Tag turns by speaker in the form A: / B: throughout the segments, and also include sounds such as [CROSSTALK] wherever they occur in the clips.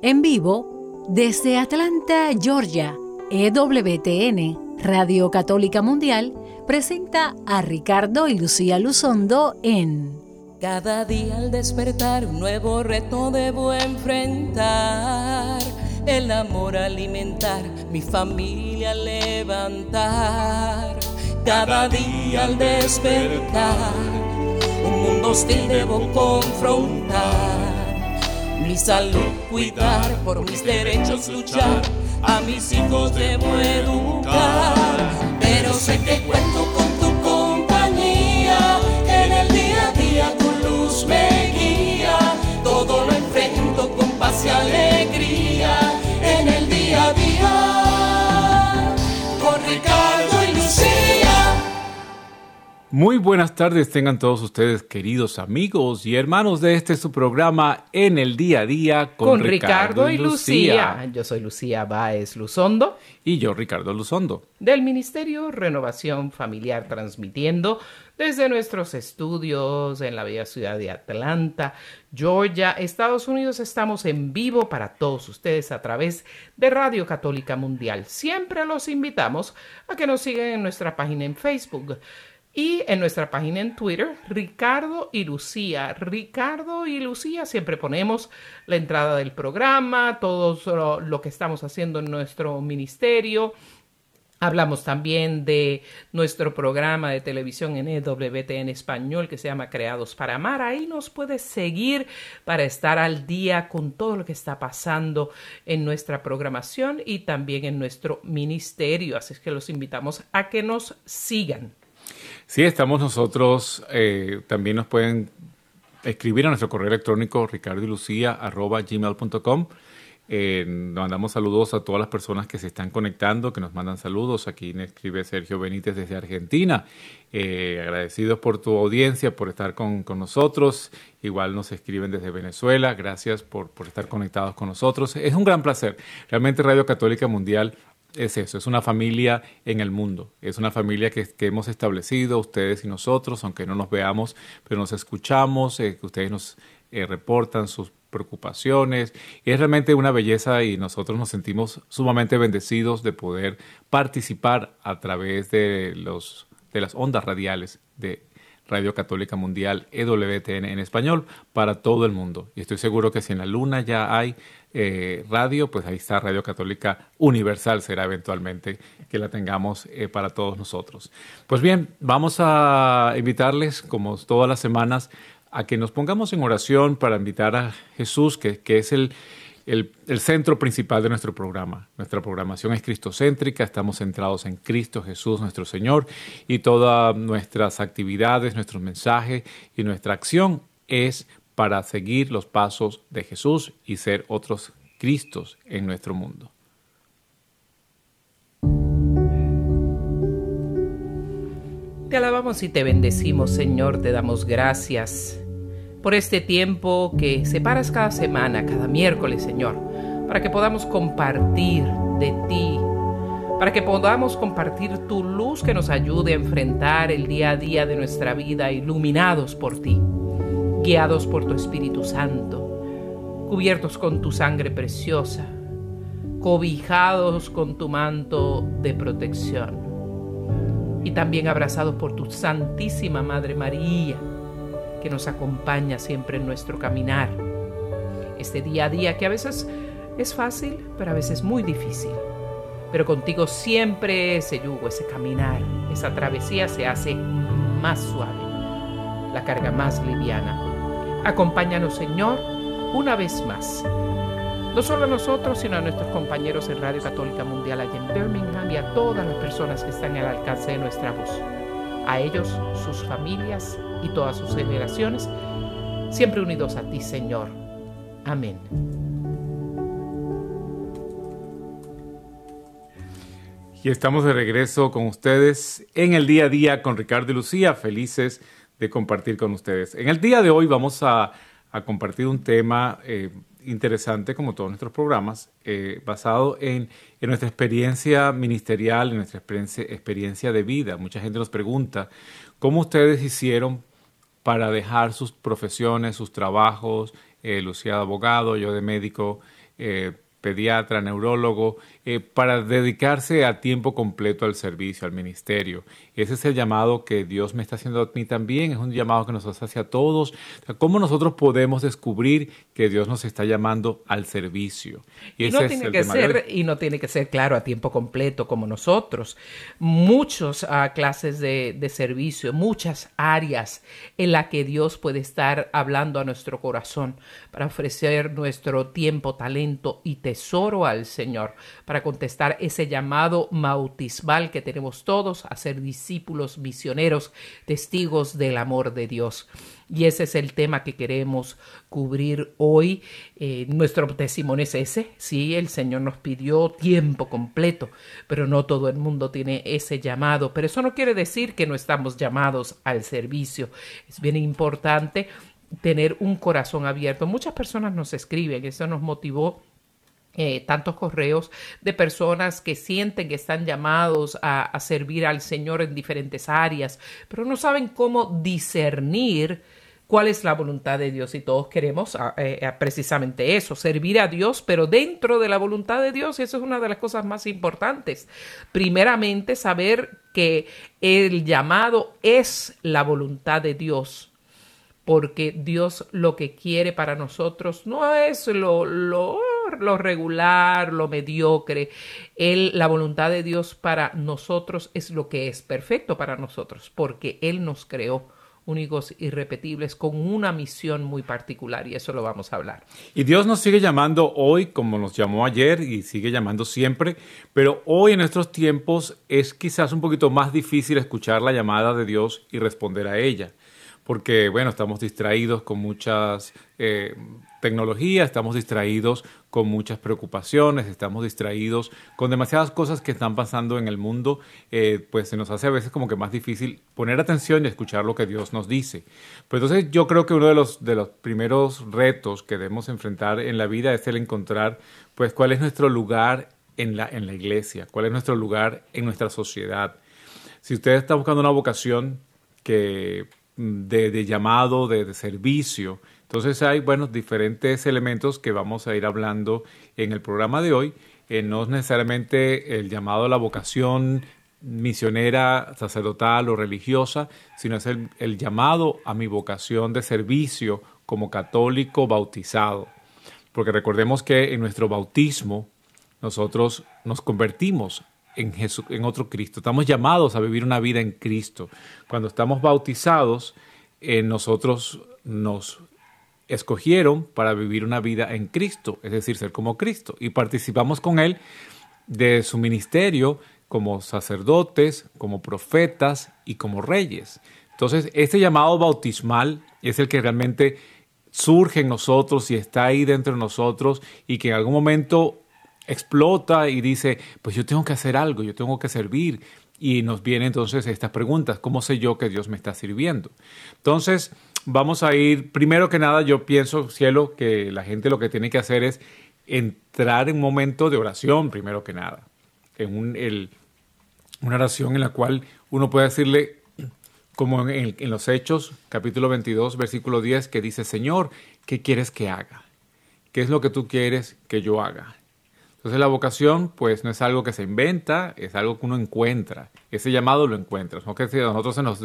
A: En vivo, desde Atlanta, Georgia, EWTN, Radio Católica Mundial, presenta a Ricardo y Lucía Luzondo en
B: Cada día al despertar un nuevo reto debo enfrentar. El amor alimentar, mi familia levantar. Cada día al despertar, un mundo hostil debo confrontar mi salud cuidar, por mis derechos luchar, a mis hijos debo educar. Pero sé que cuento con tu compañía, en el día a día tu luz me
C: Muy buenas tardes tengan todos ustedes, queridos amigos y hermanos de este su programa En el Día a Día
D: con, Ricardo, y Lucía. Yo soy Lucía Báez Luzondo.
C: Y yo, Ricardo Luzondo.
D: Del Ministerio Renovación Familiar, transmitiendo desde nuestros estudios en la bella ciudad de Atlanta, Georgia, Estados Unidos. Estamos en vivo para todos ustedes a través de Radio Católica Mundial. Siempre los invitamos a que nos sigan en nuestra página en Facebook y en nuestra página en Twitter, Ricardo y Lucía. Ricardo y Lucía siempre ponemos la entrada del programa, todo lo, que estamos haciendo en nuestro ministerio. Hablamos también de nuestro programa de televisión en EWT en español que se llama Creados para Amar. Ahí nos puedes seguir para estar al día con todo lo que está pasando en nuestra programación y también en nuestro ministerio. Así es que los invitamos a que nos sigan.
C: Sí, estamos nosotros, eh, también nos pueden escribir a nuestro correo electrónico ricardilucia.gmail.com. Eh, mandamos saludos a todas las personas que se están conectando, que nos mandan saludos. Aquí me escribe Sergio Benítez desde Argentina. Eh, agradecidos por tu audiencia, por estar con, nosotros. Igual nos escriben desde Venezuela. Gracias por, por estar conectados con nosotros. Es un gran placer. Realmente Radio Católica Mundial es eso, es una familia en el mundo, es una familia que, hemos establecido, ustedes y nosotros, aunque no nos veamos, pero nos escuchamos, eh, que ustedes nos eh, reportan sus preocupaciones, es realmente una belleza y nosotros nos sentimos sumamente bendecidos de poder participar a través de, los, de las ondas radiales de Radio Católica Mundial EWTN en español para todo el mundo. Y estoy seguro que si en la luna ya hay eh, radio, pues ahí está Radio Católica Universal, será eventualmente que la tengamos eh, para todos nosotros. Pues bien, vamos a invitarles, como todas las semanas, a que nos pongamos en oración para invitar a Jesús, que, es el, el, centro principal de nuestro programa. Nuestra programación es cristocéntrica, estamos centrados en Cristo Jesús, nuestro Señor, y todas nuestras actividades, nuestros mensajes y nuestra acción es para seguir los pasos de Jesús y ser otros Cristos en nuestro mundo.
D: Te alabamos y te bendecimos, Señor, te damos gracias por este tiempo que separas cada semana, cada miércoles, Señor, para que podamos compartir de ti, para que podamos compartir tu luz que nos ayude a enfrentar el día a día de nuestra vida iluminados por ti guiados por tu Espíritu Santo, cubiertos con tu sangre preciosa, cobijados con tu manto de protección y también abrazados por tu Santísima Madre María, que nos acompaña siempre en nuestro caminar. Este día a día que a veces es fácil, pero a veces muy difícil. Pero contigo siempre ese yugo, ese caminar, esa travesía se hace más suave, la carga más liviana. Acompáñanos, Señor, una vez más. No solo a nosotros, sino a nuestros compañeros en Radio Católica Mundial allá en Birmingham y a todas las personas que están al alcance de nuestra voz. A ellos, sus familias y todas sus generaciones, siempre unidos a ti, Señor. Amén.
C: Y estamos de regreso con ustedes en el día a día con Ricardo y Lucía, felices de compartir con ustedes. En el día de hoy vamos a, compartir un tema eh, interesante, como todos nuestros programas, eh, basado en, nuestra experiencia ministerial, en nuestra experiencia, experiencia de vida. Mucha gente nos pregunta, ¿cómo ustedes hicieron para dejar sus profesiones, sus trabajos, eh, Lucía de abogado, yo de médico, eh, pediatra, neurólogo, eh, para dedicarse a tiempo completo al servicio, al ministerio. Ese es el llamado que Dios me está haciendo a mí también, es un llamado que nos hace a todos. ¿Cómo nosotros podemos descubrir que Dios nos está llamando al servicio?
D: Y, no tiene que ser, y no tiene que ser, claro, a tiempo completo como nosotros. Muchas uh, clases de, de servicio, muchas áreas en las que Dios puede estar hablando a nuestro corazón para ofrecer nuestro tiempo, talento y tesoro al Señor, para contestar ese llamado bautismal que tenemos todos a ser discípulos misioneros, testigos del amor de Dios. Y ese es el tema que queremos cubrir hoy. Eh, nuestro testimonio es ese. Sí, el Señor nos pidió tiempo completo, pero no todo el mundo tiene ese llamado. Pero eso no quiere decir que no estamos llamados al servicio. Es bien importante tener un corazón abierto. Muchas personas nos escriben, eso nos motivó eh, tantos correos de personas que sienten que están llamados a, servir al Señor en diferentes áreas, pero no saben cómo discernir cuál es la voluntad de Dios y todos queremos ah, eh, eh, precisamente eso, servir a Dios, pero dentro de la voluntad de Dios, y eso es una de las cosas más importantes. Primeramente, saber que el llamado es la voluntad de Dios porque Dios lo que quiere para nosotros no es lo, lo, lo regular, lo mediocre. Él, la voluntad de Dios para nosotros es lo que es perfecto para nosotros, porque Él nos creó únicos, irrepetibles, con una misión muy particular y eso lo vamos a hablar.
C: Y Dios nos sigue llamando hoy como nos llamó ayer y sigue llamando siempre, pero hoy en estos tiempos es quizás un poquito más difícil escuchar la llamada de Dios y responder a ella porque, bueno, estamos distraídos con muchas eh, tecnologías, estamos distraídos con muchas preocupaciones, estamos distraídos con demasiadas cosas que están pasando en el mundo, eh, pues se nos hace a veces como que más difícil poner atención y escuchar lo que Dios nos dice. Pues entonces yo creo que uno de los, de los primeros retos que debemos enfrentar en la vida es el encontrar, pues, cuál es nuestro lugar en la, en la iglesia, cuál es nuestro lugar en nuestra sociedad. Si usted está buscando una vocación que de, llamado, de, servicio. Entonces hay, bueno, diferentes elementos que vamos a ir hablando en el programa de hoy. Eh, no es necesariamente el llamado a la vocación misionera, sacerdotal o religiosa, sino es el, el llamado a mi vocación de servicio como católico bautizado. Porque recordemos que en nuestro bautismo nosotros nos convertimos en, otro Cristo. Estamos llamados a vivir una vida en Cristo. Cuando estamos bautizados, eh, nosotros nos escogieron para vivir una vida en Cristo, es decir, ser como Cristo. Y participamos con Él de su ministerio como sacerdotes, como profetas y como reyes. Entonces, este llamado bautismal es el que realmente surge en nosotros y está ahí dentro de nosotros y que en algún momento explota y dice, pues yo tengo que hacer algo, yo tengo que servir. Y nos vienen entonces estas preguntas, ¿cómo sé yo que Dios me está sirviendo? Entonces, vamos a ir, primero que nada, yo pienso, cielo, que la gente lo que tiene que hacer es entrar en un momento de oración, primero que nada. En un, el, una oración en la cual uno puede decirle, como en, en los Hechos, capítulo 22, versículo 10, que dice, Señor, ¿qué quieres que haga? ¿Qué es lo que tú quieres que yo haga? Entonces la vocación pues no es algo que se inventa, es algo que uno encuentra. Ese llamado lo encuentras. No que a nosotros se nos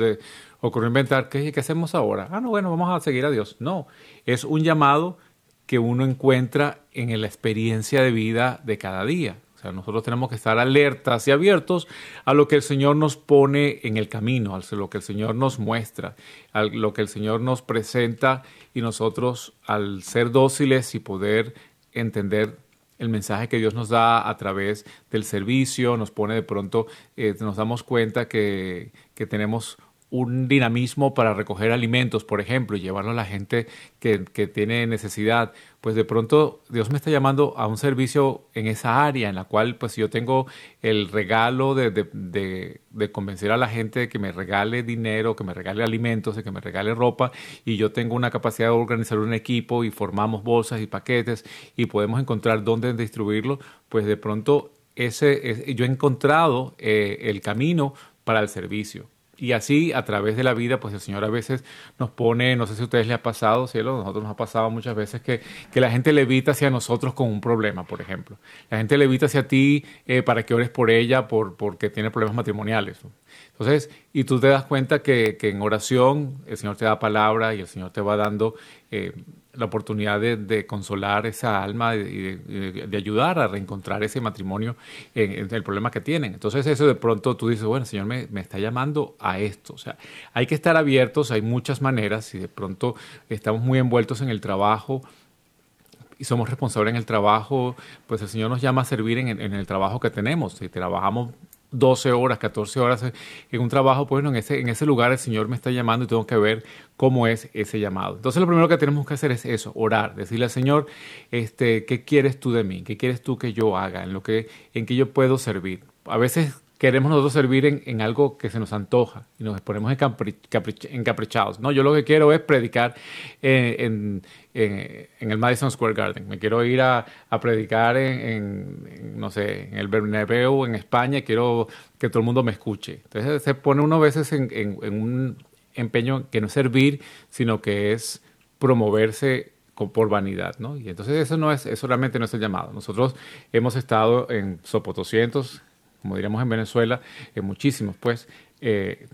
C: ocurrió inventar, ¿qué, ¿qué hacemos ahora? Ah, no, bueno, vamos a seguir a Dios. No, es un llamado que uno encuentra en la experiencia de vida de cada día. O sea, nosotros tenemos que estar alertas y abiertos a lo que el Señor nos pone en el camino, a lo que el Señor nos muestra, a lo que el Señor nos presenta y nosotros al ser dóciles y poder entender el mensaje que Dios nos da a través del servicio, nos pone de pronto, eh, nos damos cuenta que, que tenemos un dinamismo para recoger alimentos, por ejemplo, y llevarlo a la gente que, tiene necesidad, pues de pronto Dios me está llamando a un servicio en esa área en la cual pues yo tengo el regalo de, convencer a la gente de que me regale dinero, que me regale alimentos, de que me regale ropa, y yo tengo una capacidad de organizar un equipo y formamos bolsas y paquetes y podemos encontrar dónde distribuirlo, pues de pronto ese, yo he encontrado eh, el camino para el servicio Y así, a través de la vida, pues el Señor a veces nos pone, no sé si a ustedes les ha pasado, cielo, a nosotros nos ha pasado muchas veces que, que la gente levita hacia nosotros con un problema, por ejemplo. La gente levita hacia ti eh, para que ores por ella por, porque tiene problemas matrimoniales. Entonces, y tú te das cuenta que, que, en oración el Señor te da palabra y el Señor te va dando eh, la oportunidad de, consolar esa alma y de, ayudar a reencontrar ese matrimonio en, el problema que tienen. Entonces eso de pronto tú dices, bueno, el Señor me, me, está llamando a esto. O sea, hay que estar abiertos, hay muchas maneras y de pronto estamos muy envueltos en el trabajo y somos responsables en el trabajo, pues el Señor nos llama a servir en, en el trabajo que tenemos. Si trabajamos 12 horas, 14 horas en un trabajo, pues bueno, en ese, en ese lugar el Señor me está llamando y tengo que ver cómo es ese llamado. Entonces lo primero que tenemos que hacer es eso, orar, decirle al Señor, este, ¿qué quieres tú de mí? ¿Qué quieres tú que yo haga? En lo que, en que yo puedo servir. A veces queremos nosotros servir en, algo que se nos antoja y nos ponemos encaprichados. No, yo lo que quiero es predicar en, el Madison Square Garden. Me quiero ir a, predicar en, no sé, en el Bernabéu, en España, quiero que todo el mundo me escuche. Entonces se pone uno a veces en, un empeño que no es servir, sino que es promoverse por vanidad, ¿no? Y entonces eso no es, eso realmente no es el llamado. Nosotros hemos estado en Sopo 200, como diríamos en Venezuela, en muchísimos, pues, eh,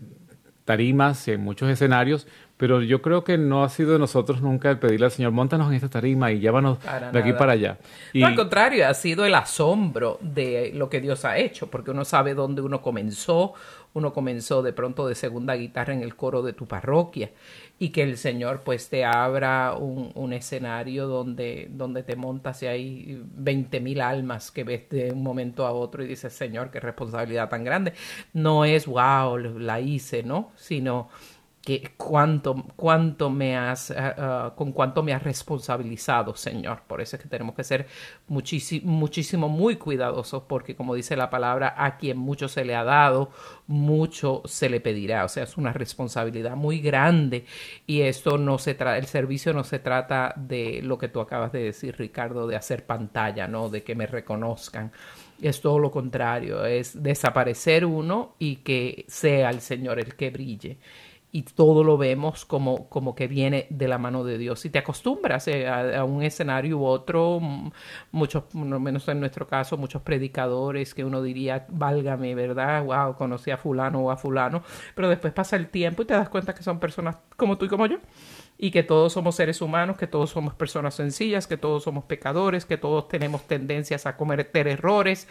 C: tarimas, en muchos escenarios, pero yo creo que no ha sido de nosotros nunca el pedirle al Señor, montanos en esta tarima y llévanos de aquí para allá.
D: Y... al contrario, ha sido el asombro de lo que Dios ha hecho, porque uno sabe dónde uno comenzó, uno comenzó de pronto de segunda guitarra en el coro de tu parroquia y que el Señor pues te abra un, un escenario donde, donde te montas y hay 20 mil almas que ves de un momento a otro y dices, Señor, qué responsabilidad tan grande. No es, wow, la hice, ¿no? Sino cuánto, cuánto me has, uh, con cuánto me has responsabilizado, Señor. Por eso es que tenemos que ser muchísimo, muchísimo, muy cuidadosos, porque como dice la palabra, a quien mucho se le ha dado, mucho se le pedirá. O sea, es una responsabilidad muy grande y esto no se trata, el servicio no se trata de lo que tú acabas de decir, Ricardo, de hacer pantalla, ¿no? De que me reconozcan es todo lo contrario, es desaparecer uno y que sea el Señor el que brille y todo lo vemos como, como que viene de la mano de Dios. Si te acostumbras eh, a, un escenario u otro, muchos, menos en nuestro caso, muchos predicadores que uno diría, válgame, ¿verdad? Wow, conocí a fulano o a fulano, pero después pasa el tiempo y te das cuenta que son personas como tú y como yo y que todos somos seres humanos, que todos somos personas sencillas, que todos somos pecadores, que todos tenemos tendencias a cometer errores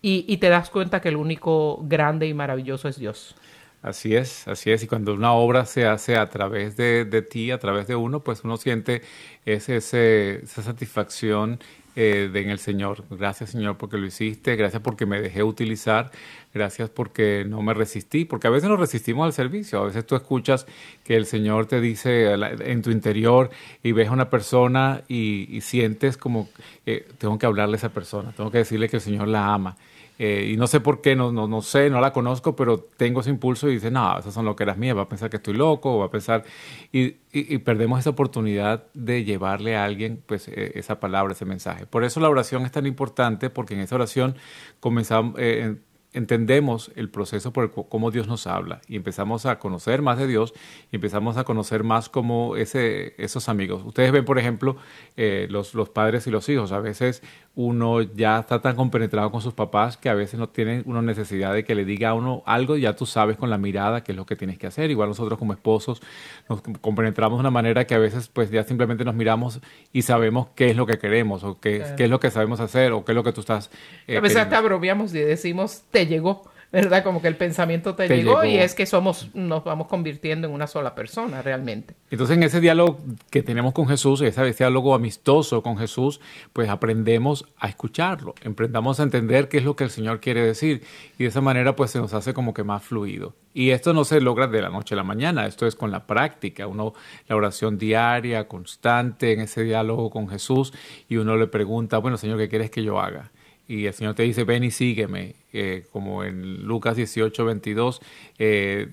D: y, y te das cuenta que el único grande y maravilloso es Dios.
C: Así es, así es. Y cuando una obra se hace a través de, de ti, a través de uno, pues uno siente ese, esa satisfacción eh, de, en el Señor. Gracias, Señor, porque lo hiciste. Gracias porque me dejé utilizar. Gracias porque no me resistí. Porque a veces nos resistimos al servicio. A veces tú escuchas que el Señor te dice en tu interior y ves a una persona y, sientes como, eh, tengo que hablarle a esa persona. Tengo que decirle que el Señor la ama eh, y no sé por qué, no, no, no sé, no la conozco, pero tengo ese impulso y dice, no, esas son loqueras mías, va a pensar que estoy loco, va a pensar... Y, y, perdemos esa oportunidad de llevarle a alguien pues e, esa palabra, ese mensaje. Por eso la oración es tan importante, porque en esa oración comenzamos... Eh, entendemos el proceso por el, cómo Dios nos habla y empezamos a conocer más de Dios y empezamos a conocer más como ese, esos amigos. Ustedes ven, por ejemplo, eh, los, los padres y los hijos. A veces uno ya está tan compenetrado con sus papás que a veces no tiene una necesidad de que le diga a uno algo, ya tú sabes con la mirada qué es lo que tienes que hacer. Igual nosotros como esposos nos compenetramos de una manera que a veces pues ya simplemente nos miramos y sabemos qué es lo que queremos o qué, qué es lo que sabemos hacer o qué es lo que tú estás...
D: Eh, a veces hasta bromeamos y decimos, te llegó. ¿verdad? Como que el pensamiento te, llegó, y es que somos, nos vamos convirtiendo en una sola persona realmente.
C: Entonces en ese diálogo que tenemos con Jesús, ese diálogo amistoso con Jesús, pues aprendemos a escucharlo, aprendamos a entender qué es lo que el Señor quiere decir y de esa manera pues se nos hace como que más fluido. Y esto no se logra de la noche a la mañana, esto es con la práctica, uno la oración diaria, constante en ese diálogo con Jesús y uno le pregunta, bueno Señor, ¿qué quieres que yo haga? Y el Señor te dice, ven y sígueme, eh, como en Lucas 18, 22, eh,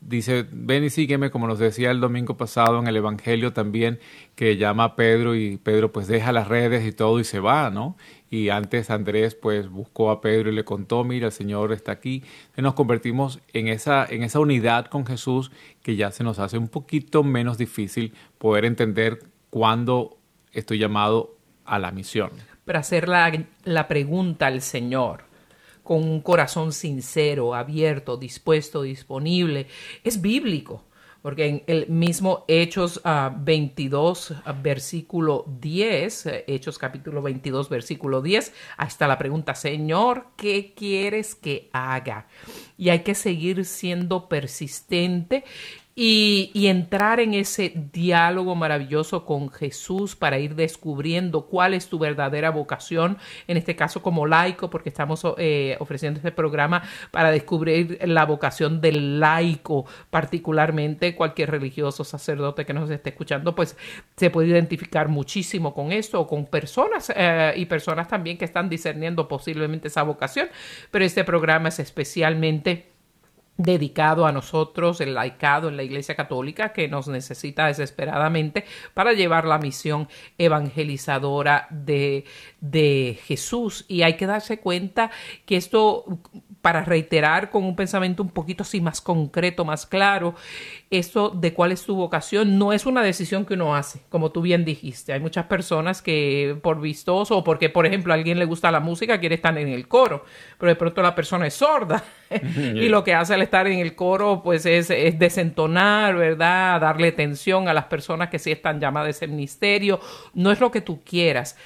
C: dice, ven y sígueme, como nos decía el domingo pasado en el Evangelio también, que llama a Pedro y Pedro pues deja las redes y todo y se va, ¿no? Y antes Andrés pues buscó a Pedro y le contó, mira, el Señor está aquí. Y nos convertimos en esa, en esa unidad con Jesús que ya se nos hace un poquito menos difícil poder entender cuándo estoy llamado a la misión.
D: Para hacer la, la pregunta al Señor con un corazón sincero, abierto, dispuesto, disponible, es bíblico. Porque en el mismo Hechos 22, ah, ah, versículo 10, eh, Hechos capítulo 22, versículo 10, hasta la pregunta, Señor, ¿qué quieres que haga? Y hay que seguir siendo persistente y, entrar en ese diálogo maravilloso con Jesús para ir descubriendo cuál es tu verdadera vocación, en este caso como laico, porque estamos eh, ofreciendo este programa para descubrir la vocación del laico, particularmente cualquier religioso, sacerdote que nos esté escuchando, pues se puede identificar muchísimo con esto o con personas eh, y personas también que están discerniendo posiblemente esa vocación, pero este programa es especialmente dedicado a nosotros, el laicado en la Iglesia Católica, que nos necesita desesperadamente para llevar la misión evangelizadora de, de Jesús. Y hay que darse cuenta que esto para reiterar con un pensamiento un poquito así más concreto, más claro, eso de cuál es tu vocación no es una decisión que uno hace, como tú bien dijiste. Hay muchas personas que por vistoso o porque, por ejemplo, a alguien le gusta la música, quiere estar en el coro, pero de pronto la persona es sorda [LAUGHS] y lo que hace al estar en el coro pues es, es desentonar, ¿verdad? Darle atención a las personas que sí están llamadas a ese ministerio. No es lo que tú quieras,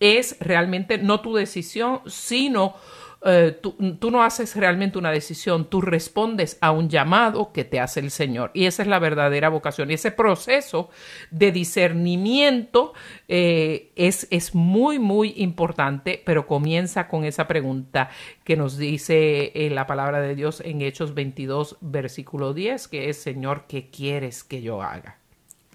D: es realmente no tu decisión, sino eh, tú, no haces realmente una decisión, tú respondes a un llamado que te hace el Señor. Y esa es la verdadera vocación. Y ese proceso de discernimiento eh, es, es muy, muy importante, pero comienza con esa pregunta que nos dice eh, la palabra de Dios en Hechos 22, versículo 10, que es, Señor, ¿qué quieres que yo haga?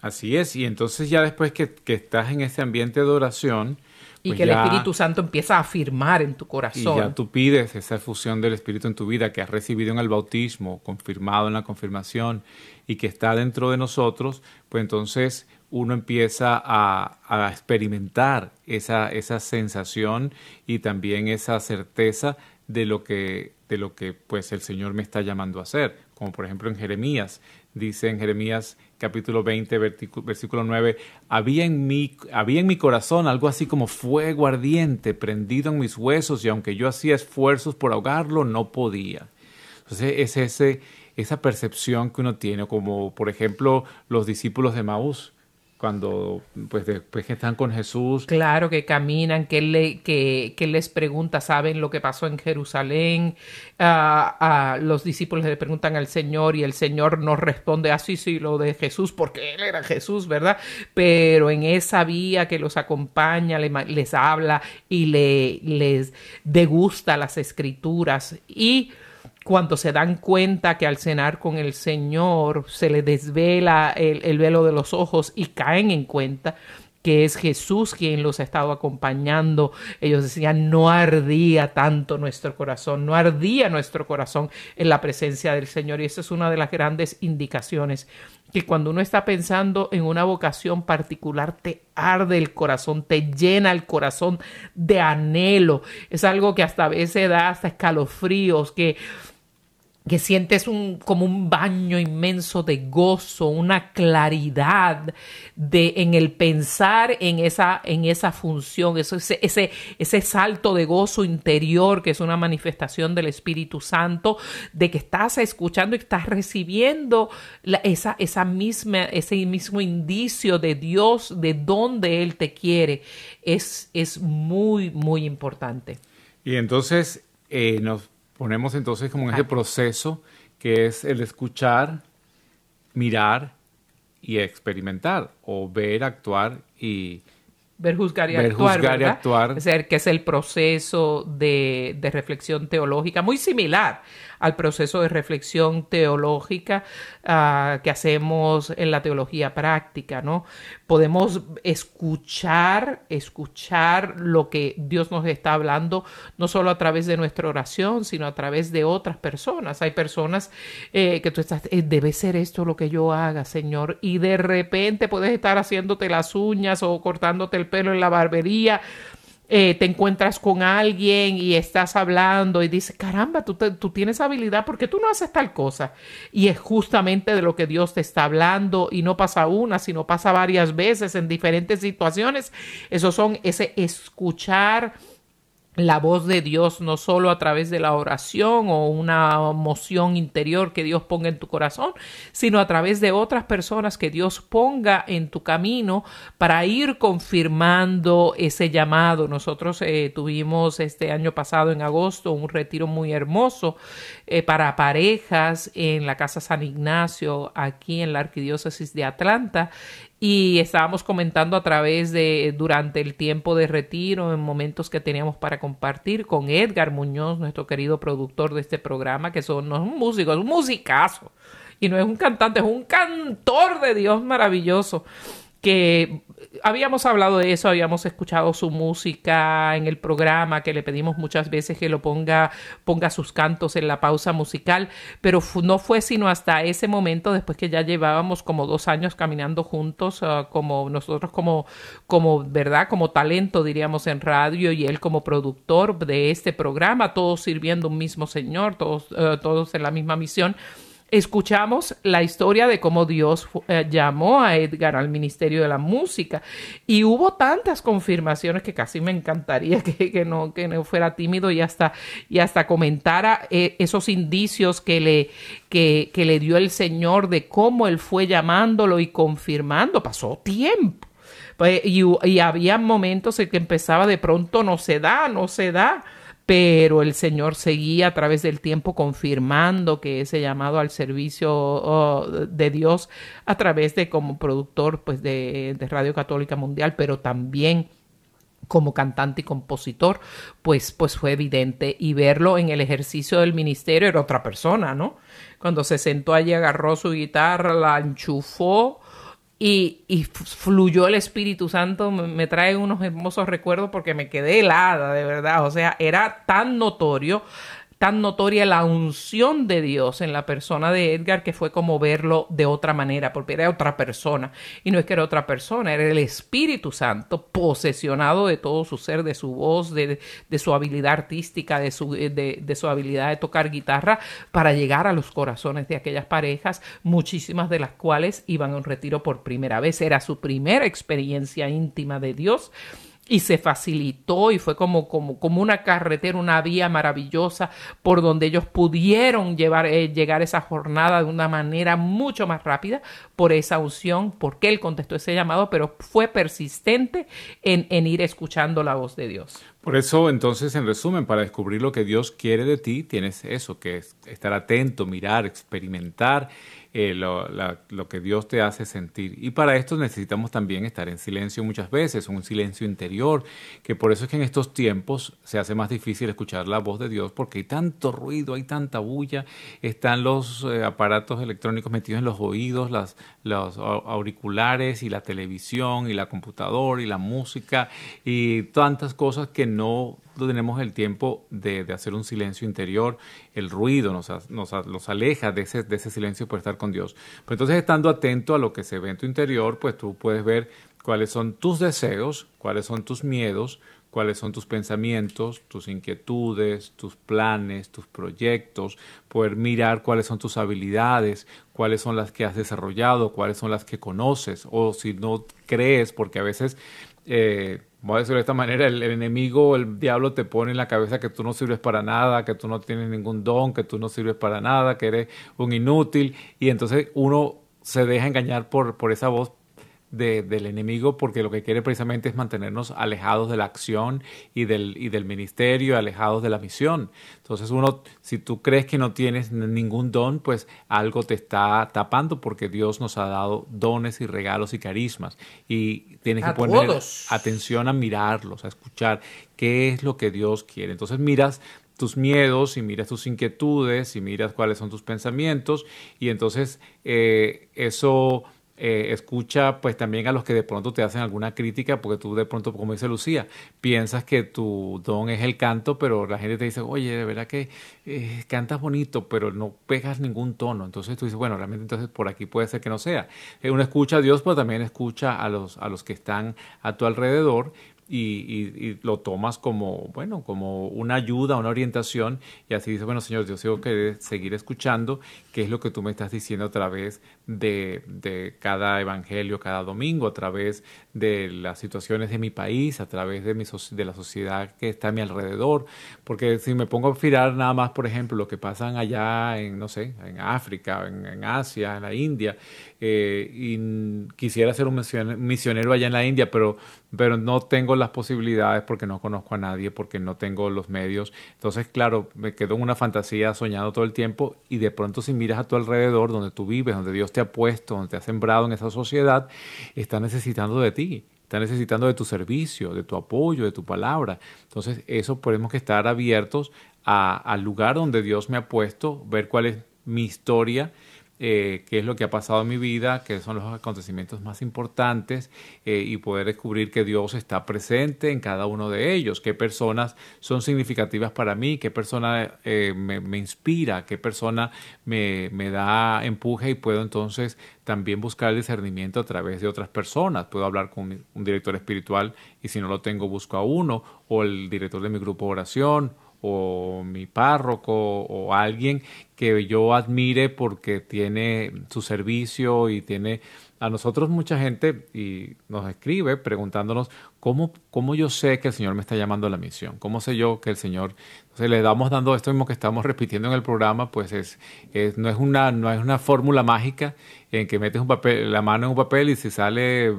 C: Así es, y entonces ya después que, que estás en ese ambiente de oración,
D: y pues que el Espíritu Santo empieza a afirmar en tu corazón.
C: Y ya tú pides esa fusión del Espíritu en tu vida que has recibido en el bautismo, confirmado en la confirmación y que está dentro de nosotros, pues entonces uno empieza a, a experimentar esa, esa sensación y también esa certeza de lo que, de lo que pues el Señor me está llamando a hacer. Como por ejemplo en Jeremías, dice en Jeremías capítulo 20, versículo 9, había en, había en mi corazón algo así como fuego ardiente prendido en mis huesos y aunque yo hacía esfuerzos por ahogarlo, no podía. Entonces es ese, esa percepción que uno tiene, como por ejemplo los discípulos de Maús cuando pues después que están con Jesús.
D: Claro, que caminan, que, le, que, que les pregunta, ¿saben lo que pasó en Jerusalén? a los discípulos le preguntan al Señor y el Señor nos responde así, ah, sí, lo de Jesús, porque Él era Jesús, ¿verdad? Pero en esa vía que los acompaña, les habla y le, les degusta las escrituras y cuando se dan cuenta que al cenar con el Señor se le desvela el, velo de los ojos y caen en cuenta que es Jesús quien los ha estado acompañando. Ellos decían, no ardía tanto nuestro corazón, no ardía nuestro corazón en la presencia del Señor. Y esa es una de las grandes indicaciones, que cuando uno está pensando en una vocación particular, te arde el corazón, te llena el corazón de anhelo. Es algo que hasta a veces da hasta escalofríos, que que sientes un, como un baño inmenso de gozo, una claridad de, en el pensar en esa, en esa función, ese, ese, ese salto de gozo interior que es una manifestación del Espíritu Santo, de que estás escuchando y estás recibiendo esa, esa misma, ese mismo indicio de Dios, de dónde Él te quiere, es, es muy, muy importante.
C: Y entonces eh, nos ponemos entonces como en ese proceso que es el escuchar, mirar y experimentar, o ver, actuar y...
D: Ver, juzgar y actuar. Juzgar y actuar. Es decir, que es el proceso de, de reflexión teológica, muy similar al proceso de reflexión teológica ah, que hacemos en la teología práctica, ¿no? Podemos escuchar, escuchar lo que Dios nos está hablando, no solo a través de nuestra oración, sino a través de otras personas. Hay personas eh, que tú estás, eh, debe ser esto lo que yo haga, Señor, y de repente puedes estar haciéndote las uñas o cortándote el pelo en la barbería eh, te encuentras con alguien y estás hablando y dices, caramba, tú, tú tienes habilidad porque tú no haces tal cosa. Y es justamente de lo que Dios te está hablando y no pasa una, sino pasa varias veces en diferentes situaciones. Esos son ese escuchar la voz de Dios no solo a través de la oración o una moción interior que Dios ponga en tu corazón, sino a través de otras personas que Dios ponga en tu camino para ir confirmando ese llamado. Nosotros eh, tuvimos este año pasado en agosto un retiro muy hermoso eh, para parejas en la Casa San Ignacio aquí en la Arquidiócesis de Atlanta y estábamos comentando a través de durante el tiempo de retiro, en momentos que teníamos para compartir con Edgar Muñoz, nuestro querido productor de este programa, que son, no es un músico, es un musicazo. Y no es un cantante, es un cantor de Dios maravilloso que habíamos hablado de eso, habíamos escuchado su música en el programa, que le pedimos muchas veces que lo ponga, ponga sus cantos en la pausa musical, pero no fue sino hasta ese momento, después que ya llevábamos como dos años caminando juntos, ah, como nosotros como, como, ¿verdad? Como talento, diríamos, en radio y él como productor de este programa, todos sirviendo un mismo Señor, todos, ah, todos en la misma misión escuchamos la historia de cómo Dios eh, llamó a Edgar al Ministerio de la Música y hubo tantas confirmaciones que casi me encantaría [LAUGHS] que, no, que no fuera tímido y hasta, y hasta comentara eh, esos indicios que le, que, que le dio el Señor de cómo Él fue llamándolo y confirmando. Pasó tiempo. Pues, y, y había momentos en que empezaba de pronto no se da, no se da pero el Señor seguía a través del tiempo confirmando que ese llamado al servicio oh, de Dios a través de como productor pues de, Radio Católica Mundial, pero también como cantante y compositor, pues, pues fue evidente y verlo en el ejercicio del ministerio era otra persona, ¿no? Cuando se sentó allí, agarró su guitarra, la enchufó, y, y, fluyó el Espíritu Santo, me, trae unos hermosos recuerdos porque me quedé helada, de verdad. O sea, era tan notorio tan notoria la unción de Dios en la persona de Edgar que fue como verlo de otra manera, porque era otra persona. Y no es que era otra persona, era el Espíritu Santo posesionado de todo su ser, de su voz, de, su habilidad artística, de su, de, de su habilidad de tocar guitarra, para llegar a los corazones de aquellas parejas, muchísimas de las cuales iban a un retiro por primera vez. Era su primera experiencia íntima de Dios y se facilitó y fue como, como, como una carretera, una vía maravillosa por donde ellos pudieron llevar, eh, llegar esa jornada de una manera mucho más rápida por esa unción, porque él contestó ese llamado, pero fue persistente en, en ir escuchando la voz de Dios.
C: Por eso, entonces, en resumen, para descubrir lo que Dios quiere de ti, tienes eso, que es estar atento, mirar, experimentar eh, lo, lo, que Dios te hace sentir. Y para esto necesitamos también estar en silencio muchas veces, un silencio interior, que por eso es que en estos tiempos se hace más difícil escuchar la voz de Dios, porque hay tanto ruido, hay tanta bulla, están los eh, aparatos electrónicos metidos en los oídos, las, los auriculares y la televisión y la computadora y la música y tantas cosas que no tenemos el tiempo de, hacer un silencio interior, el ruido nos, aleja de ese, silencio por estar con Dios. Pues entonces, estando atento a lo que se ve en tu interior, pues tú puedes ver cuáles son tus deseos, cuáles son tus miedos, cuáles son tus pensamientos, tus inquietudes, tus planes, tus proyectos, poder mirar cuáles son tus habilidades, cuáles son las que has desarrollado, cuáles son las que conoces, o si no crees, porque a veces eh, voy a decirlo de esta manera, el, enemigo, el diablo te pone en la cabeza que tú no sirves para nada, que tú no tienes ningún don, que tú no sirves para nada, que eres un inútil, y entonces uno se deja engañar por, por esa voz del enemigo porque lo que quiere precisamente es mantenernos alejados de la acción y del, y del ministerio, alejados de la misión. Entonces uno, si tú crees que no tienes ningún don, pues algo te está tapando porque Dios nos ha dado dones y regalos y carismas y tienes que poner atención a mirarlos, a escuchar qué es lo que Dios quiere. Entonces miras tus miedos y miras tus inquietudes y miras cuáles son tus pensamientos y entonces eh, eso eh, escucha pues también a los que de pronto te hacen alguna crítica porque tú de pronto, como dice Lucía, piensas que tu don es el canto, pero la gente te dice, oye, de verdad que eh, cantas bonito, pero no pegas ningún tono. Entonces tú dices, bueno, realmente entonces por aquí puede ser que no sea. uno escucha a Dios, pero también escucha a los, a los que están a tu alrededor y, lo tomas como, bueno, como una ayuda, una orientación, y así dices, bueno, Señor, yo tengo que seguir escuchando qué es lo que tú me estás diciendo a través de, de, cada evangelio, cada domingo, a través de las situaciones de mi país, a través de, mi, de la sociedad que está a mi alrededor, porque si me pongo a mirar nada más, por ejemplo, lo que pasan allá en, no sé, en África, en Asia, en la India, eh, y quisiera ser un misionero allá en la India, pero, pero no tengo las posibilidades porque no conozco a nadie, porque no tengo los medios. Entonces, claro, me quedo en una fantasía soñando todo el tiempo y de pronto si miras a tu alrededor, donde tú vives, donde Dios te ha puesto, donde te ha sembrado en esa sociedad, está necesitando de ti está necesitando de tu servicio, de tu apoyo, de tu palabra. Entonces, eso tenemos que estar abiertos al lugar donde Dios me ha puesto, ver cuál es mi historia eh, qué es lo que ha pasado en mi vida, qué son los acontecimientos más importantes eh, y poder descubrir que Dios está presente en cada uno de ellos, qué personas son significativas para mí, qué persona eh, me, inspira, qué persona me, me da empuje y puedo entonces también buscar el discernimiento a través de otras personas. Puedo hablar con un director espiritual y si no lo tengo busco a uno o el director de mi grupo de oración o mi párroco o alguien que yo admire porque tiene su servicio y tiene a nosotros mucha gente y nos escribe preguntándonos cómo, cómo yo sé que el Señor me está llamando a la misión, cómo sé yo que el Señor, entonces le damos dando esto mismo que estamos repitiendo en el programa, pues es, no es una, no es una fórmula mágica en que metes un papel, la mano en un papel y si sale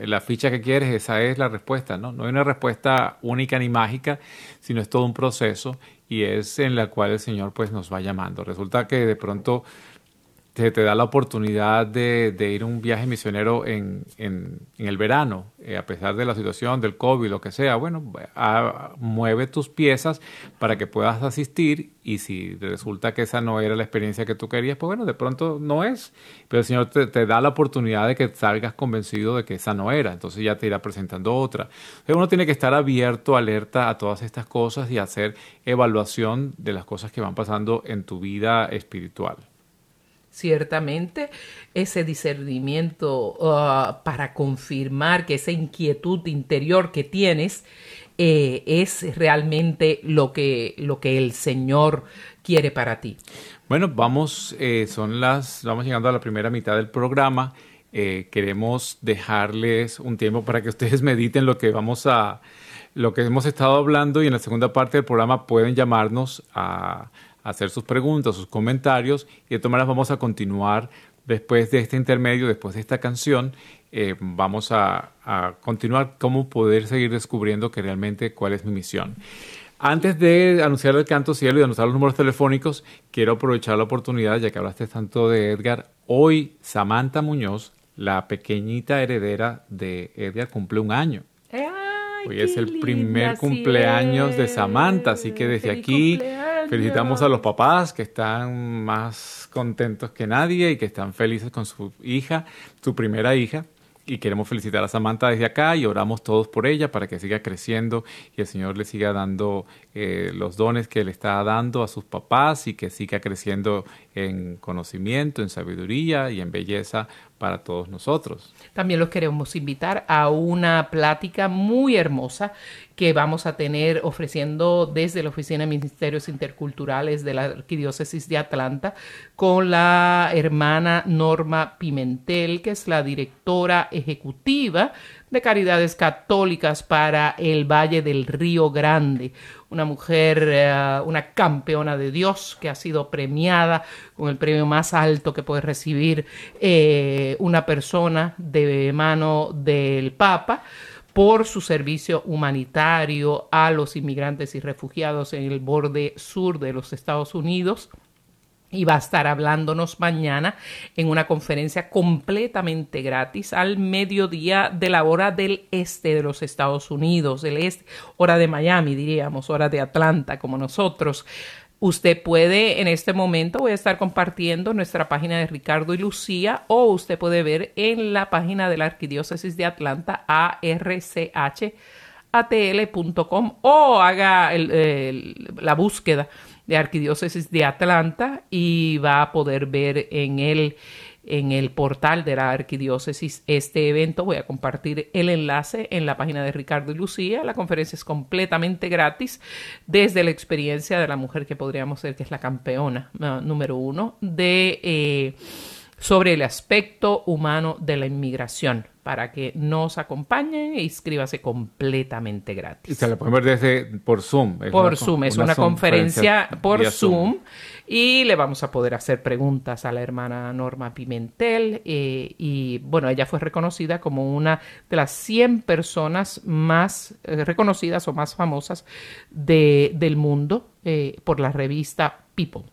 C: la ficha que quieres, esa es la respuesta, ¿no? No hay una respuesta única ni mágica, sino es todo un proceso y es en la cual el Señor pues nos va llamando. Resulta que de pronto te, te da la oportunidad de, ir a un viaje misionero en, el verano, eh, a pesar de la situación del COVID, lo que sea, bueno, mueve tus piezas para que puedas asistir y si resulta que esa no era la experiencia que tú querías, pues bueno, de pronto no es, pero el Señor te, te da la oportunidad de que salgas convencido de que esa no era, entonces ya te irá presentando otra. uno tiene que estar abierto, alerta a todas estas cosas y hacer evaluación de las cosas que van pasando en tu vida espiritual
D: ciertamente ese discernimiento uh, para confirmar que esa inquietud interior que tienes eh, es realmente lo que, lo que el Señor quiere para ti.
C: Bueno, vamos, eh, son las, vamos llegando a la primera mitad del programa. Eh, queremos dejarles un tiempo para que ustedes [LAUGHS] mediten lo que vamos a, lo que hemos estado hablando y en la segunda parte del programa pueden llamarnos a hacer sus preguntas, sus comentarios y de todas maneras vamos a continuar después de este intermedio, después de esta canción, eh, vamos a, continuar cómo poder seguir descubriendo que realmente cuál es mi misión. Antes de anunciar el canto cielo y anunciar los números telefónicos, quiero aprovechar la oportunidad, ya que hablaste tanto de Edgar. Hoy Samantha Muñoz, la pequeñita heredera de Edgar, cumple un año. Hoy es el primer cumpleaños de Samantha, así que desde aquí Felicitamos a los papás que están más contentos que nadie y que están felices con su hija, su primera hija. Y queremos felicitar a Samantha desde acá y oramos todos por ella para que siga creciendo y el Señor le siga dando eh, los dones que le está dando a sus papás y que siga creciendo en conocimiento, en sabiduría y en belleza para todos nosotros.
D: También los queremos invitar a una plática muy hermosa que vamos a tener ofreciendo desde la Oficina de Ministerios Interculturales de la Arquidiócesis de Atlanta con la hermana Norma Pimentel, que es la directora ejecutiva de Caridades Católicas para el Valle del Río Grande. Una mujer, eh, una campeona de Dios que ha sido premiada con el premio más alto que puede recibir eh, una persona de mano del Papa por su servicio humanitario a los inmigrantes y refugiados en el borde sur de los Estados Unidos y va a estar hablándonos mañana en una conferencia completamente gratis al mediodía de la hora del este de los Estados Unidos, del este, hora de Miami, diríamos, hora de Atlanta, como nosotros. Usted puede en este momento, voy a estar compartiendo nuestra página de Ricardo y Lucía o usted puede ver en la página de la Arquidiócesis de Atlanta, archatl.com o haga la búsqueda de Arquidiócesis de Atlanta y va a poder ver en el, en el portal de la Arquidiócesis este evento. Voy a compartir el enlace en la página de Ricardo y Lucía. La conferencia es completamente gratis desde la experiencia de la mujer que podríamos ser que es la campeona número uno de... Eh, sobre el aspecto humano de la inmigración para que nos acompañen e inscríbase completamente gratis.
C: Y se la podemos ver desde por Zoom.
D: por Zoom, es una, conferencia, por Zoom, y le vamos a poder hacer preguntas a la hermana Norma Pimentel eh, y bueno, ella fue reconocida como una de las 100 personas más eh, reconocidas o más famosas de, del mundo eh, por la revista People.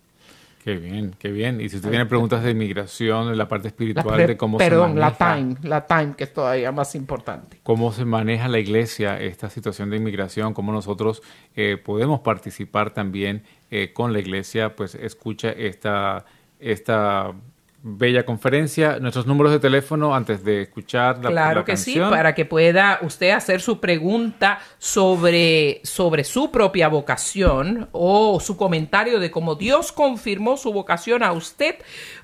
C: Qué bien, qué bien. Y si usted tiene preguntas de inmigración, de la parte espiritual, de cómo
D: se
C: maneja...
D: la time, la time, que es todavía más importante.
C: Cómo se maneja la iglesia esta situación de inmigración, cómo nosotros eh, podemos participar también eh, con la iglesia, pues escucha esta, esta bella conferencia. Nuestros números de teléfono antes de escuchar la
D: Claro que sí, para que pueda usted hacer su pregunta sobre, sobre su propia vocación o su comentario de cómo Dios confirmó su vocación a usted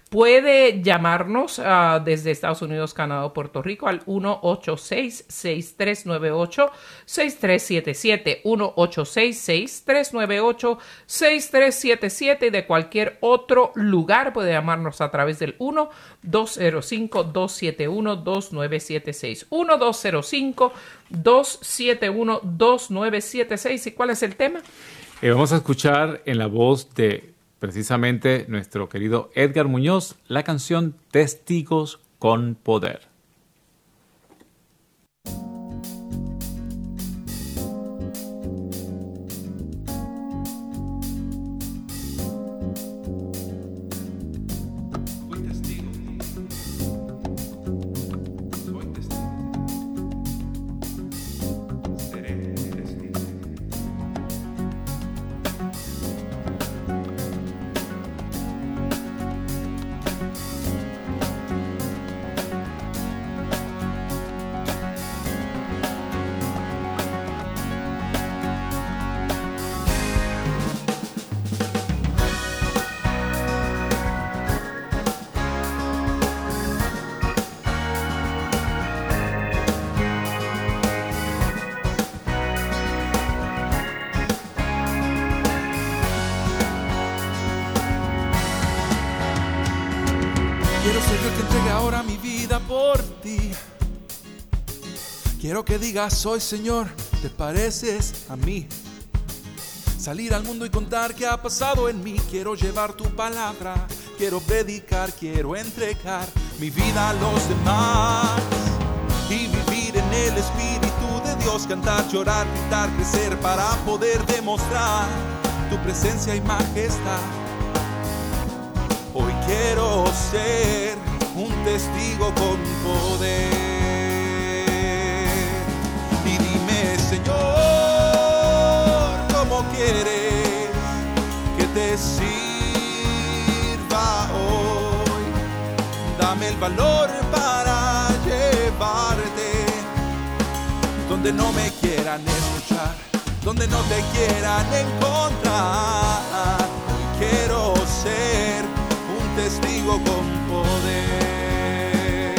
D: Puede llamarnos uh, desde Estados Unidos, Canadá o Puerto Rico al 186-6398-6377, 1-866-398-6377 y de cualquier otro lugar puede llamarnos a través del 1-205-271-2976, 1-205-271-2976. ¿Y cuál es el tema?
C: Eh, vamos a escuchar en la voz de precisamente nuestro querido Edgar Muñoz, la canción Testigos con Poder.
E: Que digas hoy, Señor, te pareces a mí. Salir al mundo y contar qué ha pasado en mí. Quiero llevar tu palabra, quiero predicar, quiero entregar mi vida a los demás. Y vivir en el Espíritu de Dios, cantar, llorar, gritar, crecer para poder demostrar tu presencia y majestad. Hoy quiero ser un testigo con poder. Quieres que te sirva hoy. Dame el valor para llevarte donde no me quieran escuchar, donde no te quieran encontrar. Hoy quiero ser un testigo con poder.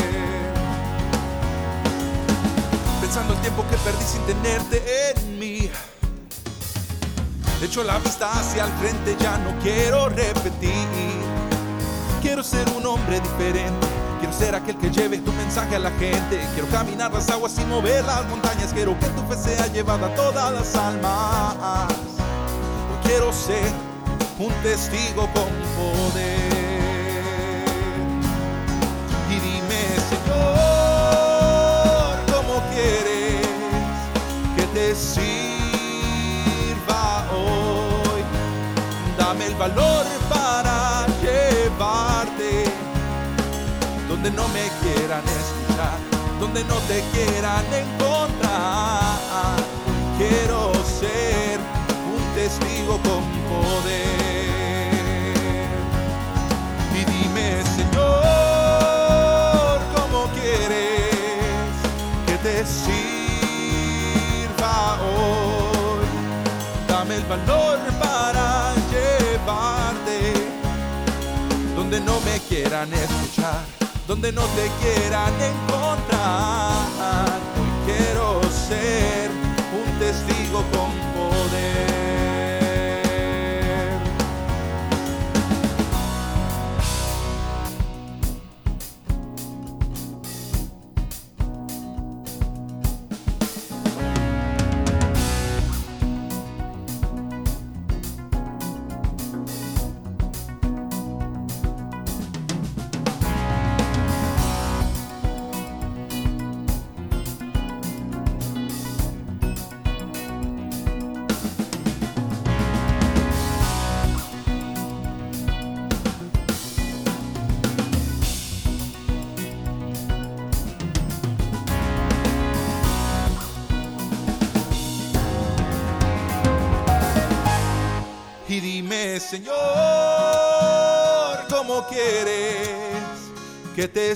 E: Pensando el tiempo que perdí sin tenerte en mí Echo la vista hacia el frente, ya no quiero repetir. Quiero ser un hombre diferente. Quiero ser aquel que lleve tu mensaje a la gente. Quiero caminar las aguas y mover las montañas. Quiero que tu fe sea llevada a todas las almas. quiero ser un testigo con poder. Y dime, Señor, ¿cómo quieres que te siga? valor para llevarte donde no me quieran escuchar, donde no te quieran encontrar. Quiero ser un testigo con poder. Y dime, Señor, ¿cómo quieres que te sirva hoy? Dame el valor. No me quieran escuchar, donde no te quieran encontrar. Hoy quiero ser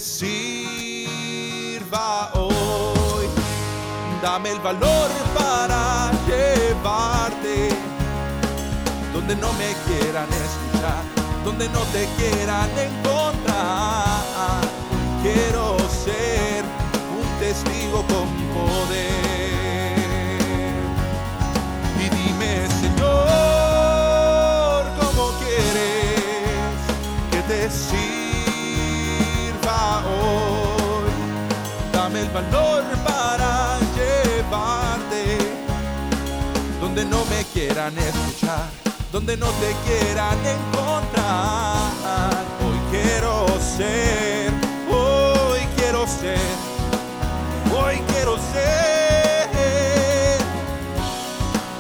E: sirva hoy? Dame el valor para llevarte donde no me quieran escuchar, donde no te quieran encontrar. Escuchar, donde no te quieran encontrar. Hoy quiero ser, hoy quiero ser, hoy quiero ser.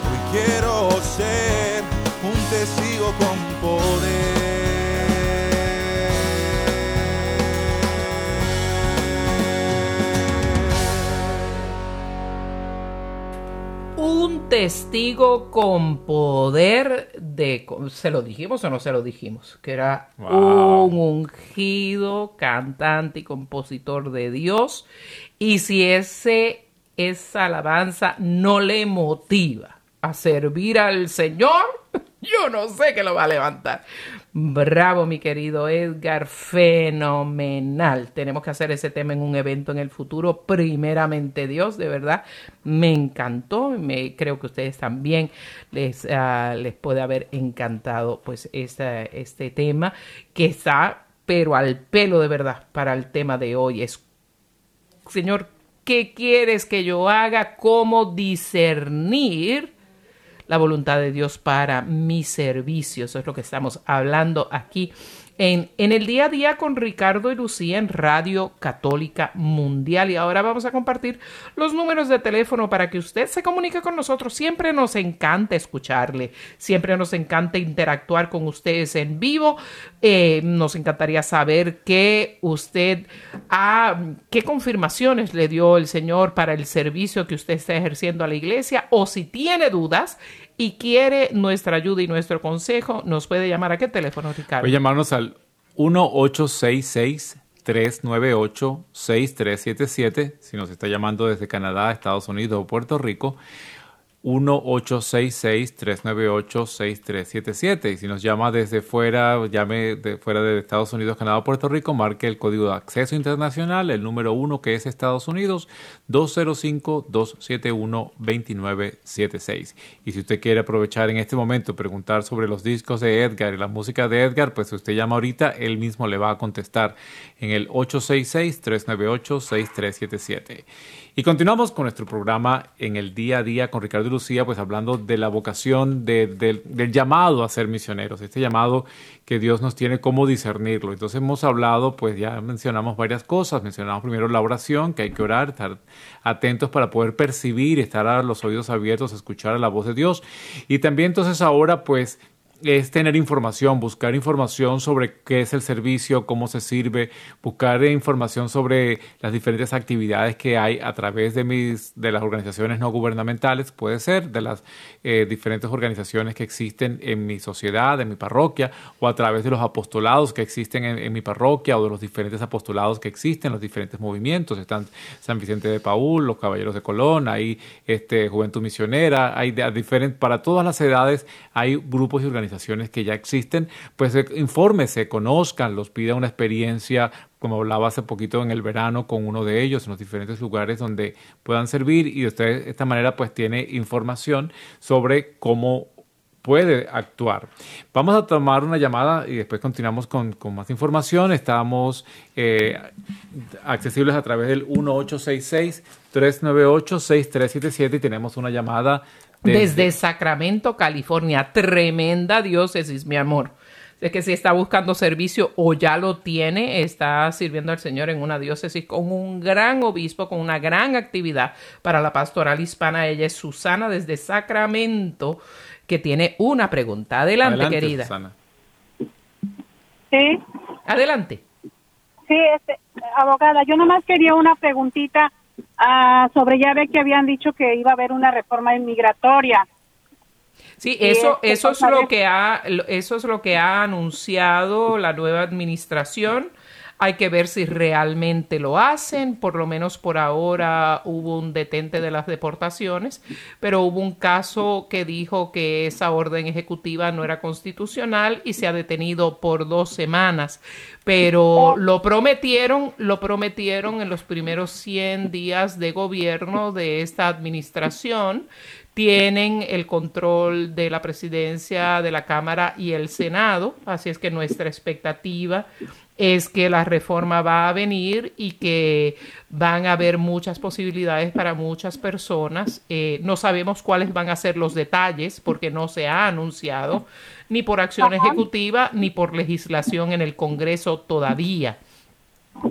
E: Hoy quiero ser un testigo con poder.
D: Un testigo con poder de... ¿Se lo dijimos o no se lo dijimos? Que era
C: Wow.
D: un ungido cantante y compositor de Dios. Y si ese, esa alabanza no le motiva a servir al Señor, [LAUGHS] yo no sé qué lo va a levantar. Bravo, mi querido Edgar, fenomenal. Tenemos que hacer ese tema en un evento en el futuro, primeramente Dios, de verdad, me encantó, me creo que ustedes también les, ah, les puede haber encantado pues este tema que está pero al pelo de verdad para el tema de hoy es Señor, ¿qué quieres que yo haga? ¿Cómo discernir la voluntad de Dios para mi servicio? Eso es lo que estamos hablando aquí en, el día a día con Ricardo y Lucía en Radio Católica Mundial. Y ahora vamos a compartir los números de teléfono para que usted se comunique con nosotros. Siempre nos encanta escucharle, siempre nos encanta interactuar con ustedes en vivo. Eh, nos encantaría saber qué usted ha, qué confirmaciones le dio el Señor para el servicio que usted está ejerciendo a la iglesia o si tiene dudas y quiere nuestra ayuda y nuestro consejo, nos puede llamar a qué teléfono, Ricardo.
C: Puede llamarnos al 1-866-398-6377 si nos está llamando desde Canadá, Estados Unidos o Puerto Rico. 1-866-398-6377 y si nos llama desde fuera, llame de fuera de Estados Unidos, Canadá o Puerto Rico, marque el código de acceso internacional, el número 1 que es Estados Unidos, 205-271-2976. Y si usted quiere aprovechar en este momento preguntar sobre los discos de Edgar y la música de Edgar, pues usted llama ahorita, él mismo le va a contestar en el 866-398-6377. Y continuamos con nuestro programa en el día a día con Ricardo Lucía, pues hablando de la vocación, de- de- del llamado a ser misioneros, este llamado que Dios nos tiene, cómo discernirlo. Entonces hemos hablado, pues ya mencionamos varias cosas, mencionamos primero la oración, que hay que orar, estar atentos para poder percibir, estar a los oídos abiertos, escuchar a la voz de Dios. Y también entonces ahora, pues es tener información, buscar información sobre qué es el servicio, cómo se sirve, buscar información sobre las diferentes actividades que hay a través de mis de las organizaciones no gubernamentales, puede ser de las eh, diferentes organizaciones que existen en mi sociedad, en mi parroquia, o a través de los apostolados que existen en, mi parroquia, o de los diferentes apostolados que existen, los diferentes movimientos. Están San Vicente de Paul, los Caballeros de Colón, hay este, Juventud Misionera, hay diferentes, para todas las edades hay grupos y organizaciones que ya existen, pues eh, infórmese, conozcan, los pida una experiencia, como hablaba hace poquito en el verano con uno de ellos, en los diferentes lugares donde puedan servir y usted de esta manera pues tiene información sobre cómo puede actuar. Vamos a tomar una llamada y después continuamos con, más información. Estamos eh, accesibles a través del 1866-398-6377 y tenemos una llamada
D: desde, Sacramento, California. Tremenda diócesis, mi amor. Es que si está buscando servicio o ya lo tiene, está sirviendo al Señor en una diócesis con un gran obispo, con una gran actividad para la pastoral hispana. Ella es Susana desde Sacramento, que tiene una pregunta. Adelante, querida. Susana.
F: Sí.
D: Adelante.
F: Sí, este, abogada, yo nomás quería una preguntita Ah, sobre ya ve que habían dicho que iba a haber una reforma inmigratoria.
D: Sí, eso, eso es lo que ha, eso es lo que ha anunciado la nueva administración. Hay que ver si realmente lo hacen. Por lo menos por ahora hubo un detente de las deportaciones, pero hubo un caso que dijo que esa orden ejecutiva no era constitucional y se ha detenido por dos semanas. Pero lo prometieron, lo prometieron en los primeros 100 días de gobierno de esta administración tienen el control de la presidencia de la Cámara y el Senado, así es que nuestra expectativa es que la reforma va a venir y que van a haber muchas posibilidades para muchas personas. Eh, no sabemos cuáles van a ser los detalles porque no se ha anunciado ni por acción ejecutiva ni por legislación en el Congreso todavía.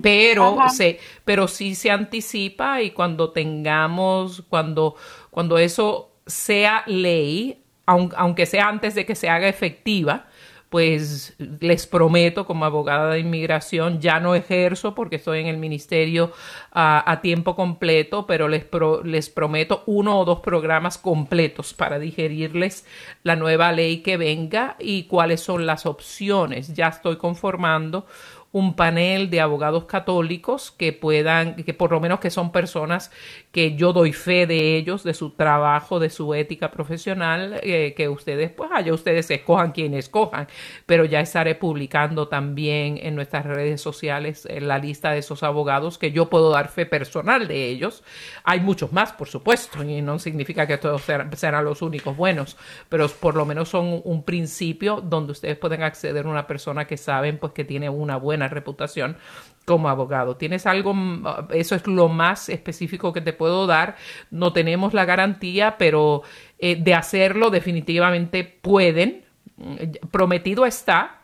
D: Pero, se, pero sí se anticipa y cuando tengamos, cuando, cuando eso sea ley, aunque sea antes de que se haga efectiva, pues les prometo como abogada de inmigración, ya no ejerzo porque estoy en el ministerio a tiempo completo, pero les, les prometo uno o dos programas completos para digerirles la nueva ley que venga y cuáles son las opciones. Ya estoy conformando un panel de abogados católicos que puedan, que por lo menos que son personas que yo doy fe de ellos, de su trabajo, de su ética profesional, eh, que ustedes, pues allá ustedes escojan quien escojan, pero ya estaré publicando también en nuestras redes sociales eh, la lista de esos abogados que yo puedo dar fe personal de ellos. Hay muchos más, por supuesto, y no significa que todos serán, los únicos buenos, pero por lo menos son un principio donde ustedes pueden acceder a una persona que saben pues que tiene una buena reputación como abogado. ¿Tienes algo, mm, eso es lo más específico que te puedo dar? No tenemos la garantía, pero eh, de hacerlo definitivamente pueden. Mm, prometido está.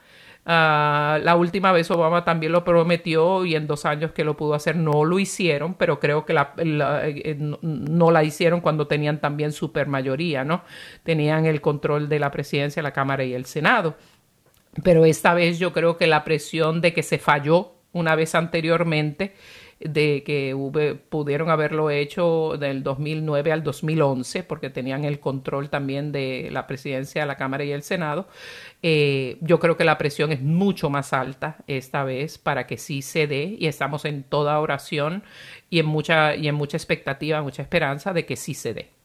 D: Ah, la última vez Obama también lo prometió y en dos años que lo pudo hacer no lo hicieron, pero creo que la, eh, no la hicieron cuando tenían también supermayoría, ¿no? Tenían el control de la presidencia, la Cámara y el Senado. Pero esta vez yo creo que la presión de que se falló una vez anteriormente, de que pudieron haberlo hecho del 2009 al 2011, porque tenían el control también de la presidencia de la Cámara y el Senado. Eh, yo creo que la presión es mucho más alta esta vez para que sí se dé y estamos en toda oración y en mucha, y en mucha expectativa, mucha esperanza de que sí se dé.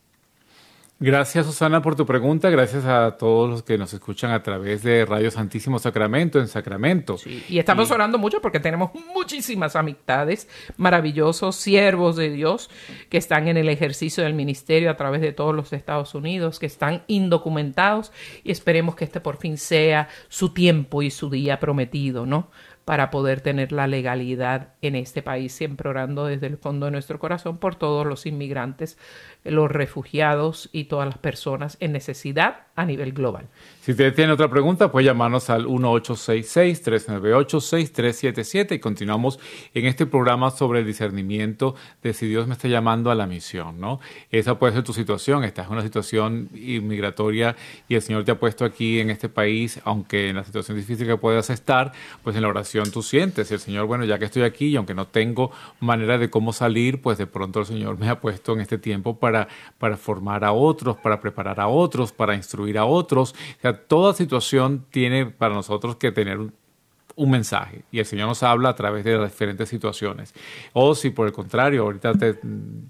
C: Gracias Susana por tu pregunta, gracias a todos los que nos escuchan a través de Radio Santísimo Sacramento en Sacramento.
D: y estamos orando mucho porque tenemos muchísimas amistades, maravillosos siervos de Dios que están en el ejercicio del ministerio a través de todos los Estados Unidos, que están indocumentados y esperemos que este por fin sea su tiempo y su día prometido, ¿no? Para poder tener la legalidad en este país, siempre orando desde el fondo de nuestro corazón por todos los inmigrantes, los refugiados y todas las personas en necesidad a nivel global.
C: Si usted tiene otra pregunta, puede llamarnos al 1866-398-6377 y continuamos en este programa sobre el discernimiento de si Dios me está llamando a la misión, ¿no? Esa puede ser tu situación, estás en una situación inmigratoria y el Señor te ha puesto aquí en este país, aunque en la situación difícil que puedas estar, pues en la oración tú sientes, el Señor, bueno, ya que estoy aquí y aunque no tengo manera de cómo salir, pues de pronto el Señor me ha puesto en este tiempo para, para formar a otros, para preparar a otros, para instruir a otros. O sea, toda situación tiene para nosotros que tener un, mensaje y el Señor nos habla a través de las diferentes situaciones. O si por el contrario, ahorita te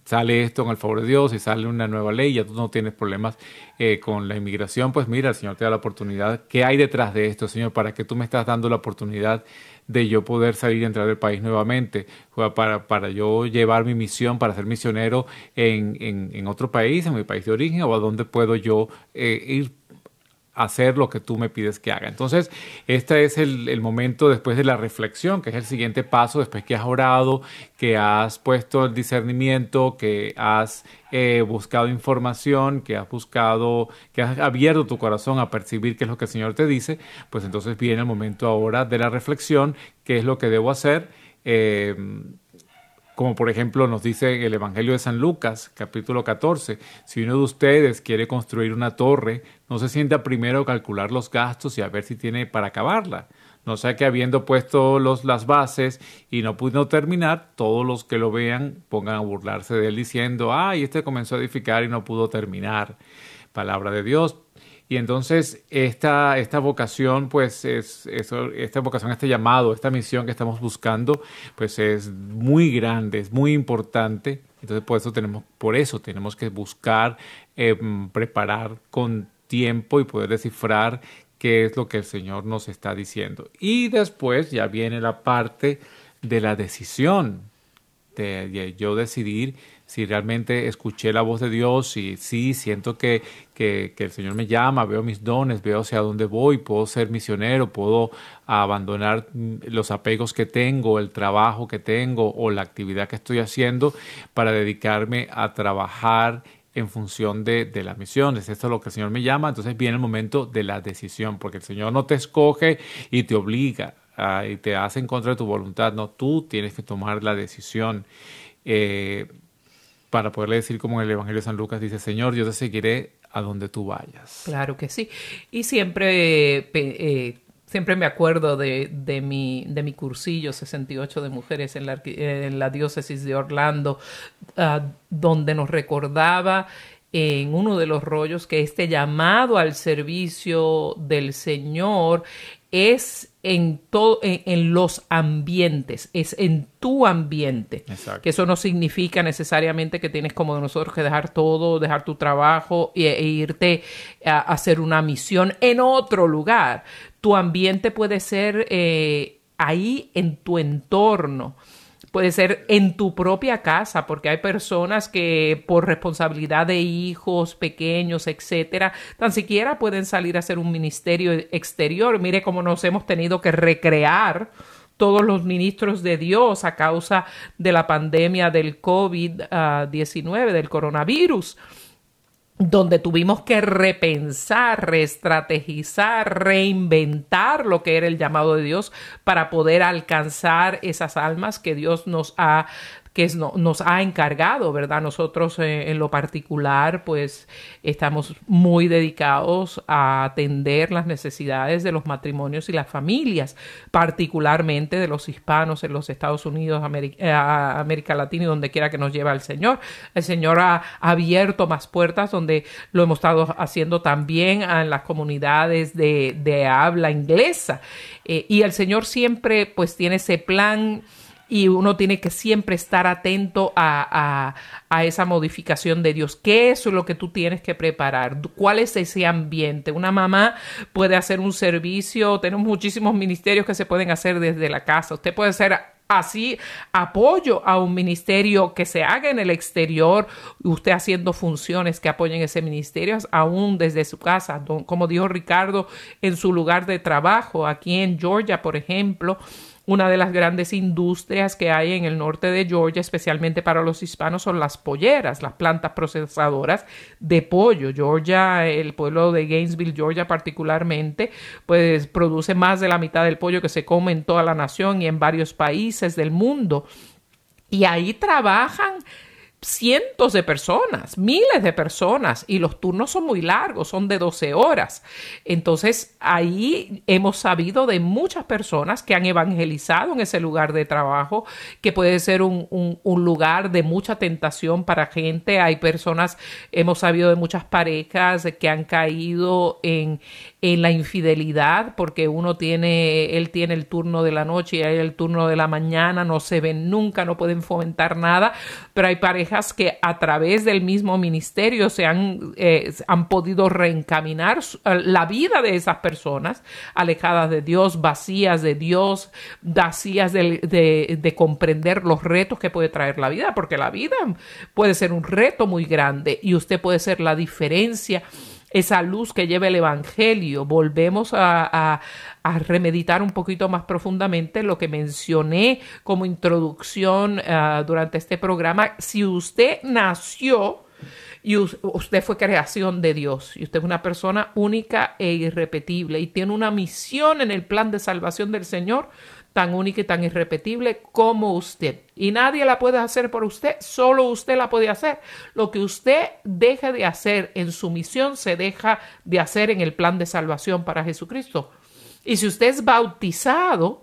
C: sale esto en el favor de Dios y sale una nueva ley, ya tú no tienes problemas eh, con la inmigración, pues mira, el Señor te da la oportunidad. ¿Qué hay detrás de esto, Señor? ¿Para que tú me estás dando la oportunidad de yo poder salir y entrar del país nuevamente? Para, para yo llevar mi misión, para ser misionero en, en, otro país, en mi país de origen, o a dónde puedo yo eh, ir hacer lo que tú me pides que haga. Entonces, este es el, momento después de la reflexión, que es el siguiente paso, después que has orado, que has puesto el discernimiento, que has eh, buscado información, que has buscado, que has abierto tu corazón a percibir qué es lo que el Señor te dice, pues entonces viene el momento ahora de la reflexión, qué es lo que debo hacer. Eh, como por ejemplo nos dice el Evangelio de San Lucas, capítulo 14, si uno de ustedes quiere construir una torre, no se sienta primero a calcular los gastos y a ver si tiene para acabarla. No sea que habiendo puesto los, las bases y no pudo terminar, todos los que lo vean pongan a burlarse de él diciendo, ay, este comenzó a edificar y no pudo terminar. Palabra de Dios. Y entonces esta, esta vocación, pues es, esta vocación, este llamado, esta misión que estamos buscando, pues es muy grande, es muy importante. Entonces por eso tenemos, por eso tenemos que buscar em, preparar con tiempo y poder descifrar qué es lo que el Señor nos está diciendo. Y después ya viene la parte de la decisión, de yo decidir si realmente escuché la voz de Dios, y sí, siento que, que, el Señor me llama, veo mis dones, veo hacia dónde voy, puedo ser misionero, puedo abandonar los apegos que tengo, el trabajo que tengo o la actividad que estoy haciendo para dedicarme a trabajar en función de, de la misión. Es esto lo que el Señor me llama. Entonces viene el momento de la decisión, porque el Señor no te escoge y te obliga y te hace en contra de tu voluntad. No, tú tienes que tomar la decisión. Eh, para poderle decir como en el Evangelio de San Lucas dice, Señor, yo te seguiré a donde tú vayas.
D: Claro que sí. Y siempre, eh, siempre me acuerdo de, de, mi, de mi cursillo 68 de mujeres en la, diócesis de Orlando, ah, donde nos recordaba en uno de los rollos que este llamado al servicio del Señor es en todo en, los ambientes, es en tu ambiente. Que eso no significa necesariamente que tienes como nosotros que dejar todo, dejar tu trabajo e, e irte a, hacer una misión en otro lugar. Tu ambiente puede ser eh, ahí en tu entorno puede ser en tu propia casa, porque hay personas que por responsabilidad de hijos pequeños, etcétera, tan siquiera pueden salir a hacer un ministerio exterior. Mire cómo nos hemos tenido que recrear todos los ministros de Dios a causa de la pandemia del COVID-19, del coronavirus donde tuvimos que repensar, reestrategizar, reinventar lo que era el llamado de Dios para poder alcanzar esas almas que Dios nos ha que nos ha encargado, ¿verdad? Nosotros eh, en lo particular, pues estamos muy dedicados a atender las necesidades de los matrimonios y las familias, particularmente de los hispanos en los Estados Unidos, eh, América, Latina y donde quiera que nos lleve el Señor. El Señor ha abierto más puertas donde lo hemos estado haciendo también en las comunidades de, habla inglesa. Eh, y el Señor siempre pues tiene ese plan y uno tiene que siempre estar atento a, a, esa modificación de Dios. ¿Qué es lo que tú tienes que preparar? ¿Cuál es ese ambiente? Una mamá puede hacer un servicio, tenemos muchísimos ministerios que se pueden hacer desde la casa. Usted puede hacer así apoyo a un ministerio que se haga en el exterior, usted haciendo funciones que apoyen ese ministerio, aún desde su casa, como dijo Ricardo, en su lugar de trabajo, aquí en Georgia, por ejemplo Una de las grandes industrias que hay en el norte de Georgia, especialmente para los hispanos, son las polleras, las plantas procesadoras de pollo. Georgia, el pueblo de Gainesville, Georgia particularmente, pues produce más de la mitad del pollo que se come en toda la nación y en varios países del mundo. Y ahí trabajan cientos de personas, miles de personas, y los turnos son muy largos, son de 12 horas. Entonces, ahí hemos sabido de muchas personas que han evangelizado en ese lugar de trabajo, que puede ser un, un, lugar de mucha tentación para gente. Hay personas, hemos sabido de muchas parejas que han caído en, en la infidelidad, porque uno tiene, él tiene el turno de la noche y el turno de la mañana, no se ven nunca, no pueden fomentar nada, pero hay parejas que a través del mismo ministerio se han, eh, han podido reencaminar eh, la vida de esas personas alejadas de Dios, vacías de Dios, vacías de, de comprender los retos que puede traer la vida, porque la vida puede ser un reto muy grande y usted puede ser la diferencia esa luz que lleva el Evangelio. Volvemos a, remeditar un poquito más profundamente lo que mencioné como introducción ah, durante este programa. Si usted nació y usted fue creación de Dios y usted es una persona única e irrepetible y tiene una misión en el plan de salvación del Señor, tan única y tan irrepetible como usted. Y nadie la puede hacer por usted, solo usted la puede hacer. Lo que usted deje de hacer en su misión se deja de hacer en el plan de salvación para Jesucristo. Y si usted es bautizado,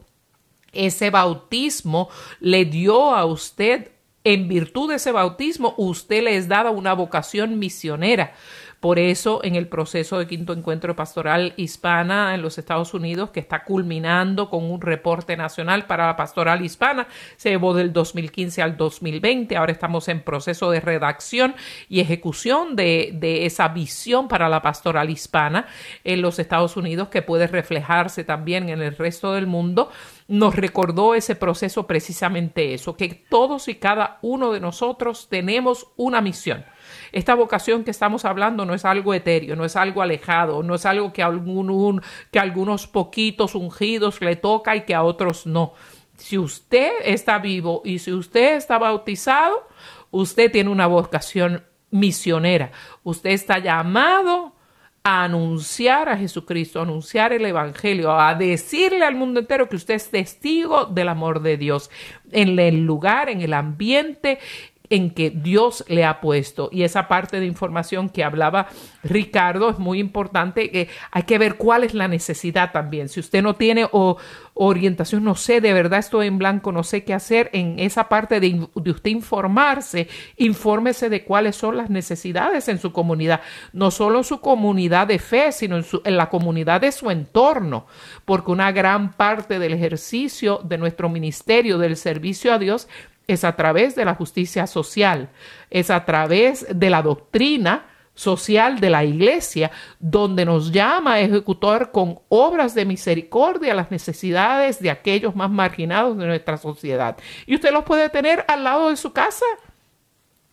D: ese bautismo le dio a usted, en virtud de ese bautismo, usted le es dada una vocación misionera. Por eso, en el proceso de quinto encuentro pastoral hispana en los Estados Unidos, que está culminando con un reporte nacional para la pastoral hispana, se llevó del 2015 al 2020. Ahora estamos en proceso de redacción y ejecución de, de esa visión para la pastoral hispana en los Estados Unidos, que puede reflejarse también en el resto del mundo nos recordó ese proceso precisamente eso, que todos y cada uno de nosotros tenemos una misión. Esta vocación que estamos hablando no es algo etéreo, no es algo alejado, no es algo que, algún, que algunos poquitos ungidos le toca y que a otros no. Si usted está vivo y si usted está bautizado, usted tiene una vocación misionera. Usted está llamado a anunciar a Jesucristo, a anunciar el Evangelio, a decirle al mundo entero que usted es testigo del amor de Dios en el lugar, en el ambiente en que Dios le ha puesto. Y esa parte de información que hablaba Ricardo es muy importante. que hay que ver cuál es la necesidad también. Si usted no tiene o, orientación, no sé, de verdad estoy en blanco, no sé qué hacer en esa parte de, usted informarse, infórmese de cuáles son las necesidades en su comunidad, no solo en su comunidad de fe, sino en, en la comunidad de su entorno, porque una gran parte del ejercicio de nuestro ministerio, del servicio a Dios, es a través de la justicia social, es a través de la doctrina social de la iglesia, donde nos llama a ejecutar con obras de misericordia las necesidades de aquellos más marginados de nuestra sociedad. Y usted los puede tener al lado de su casa.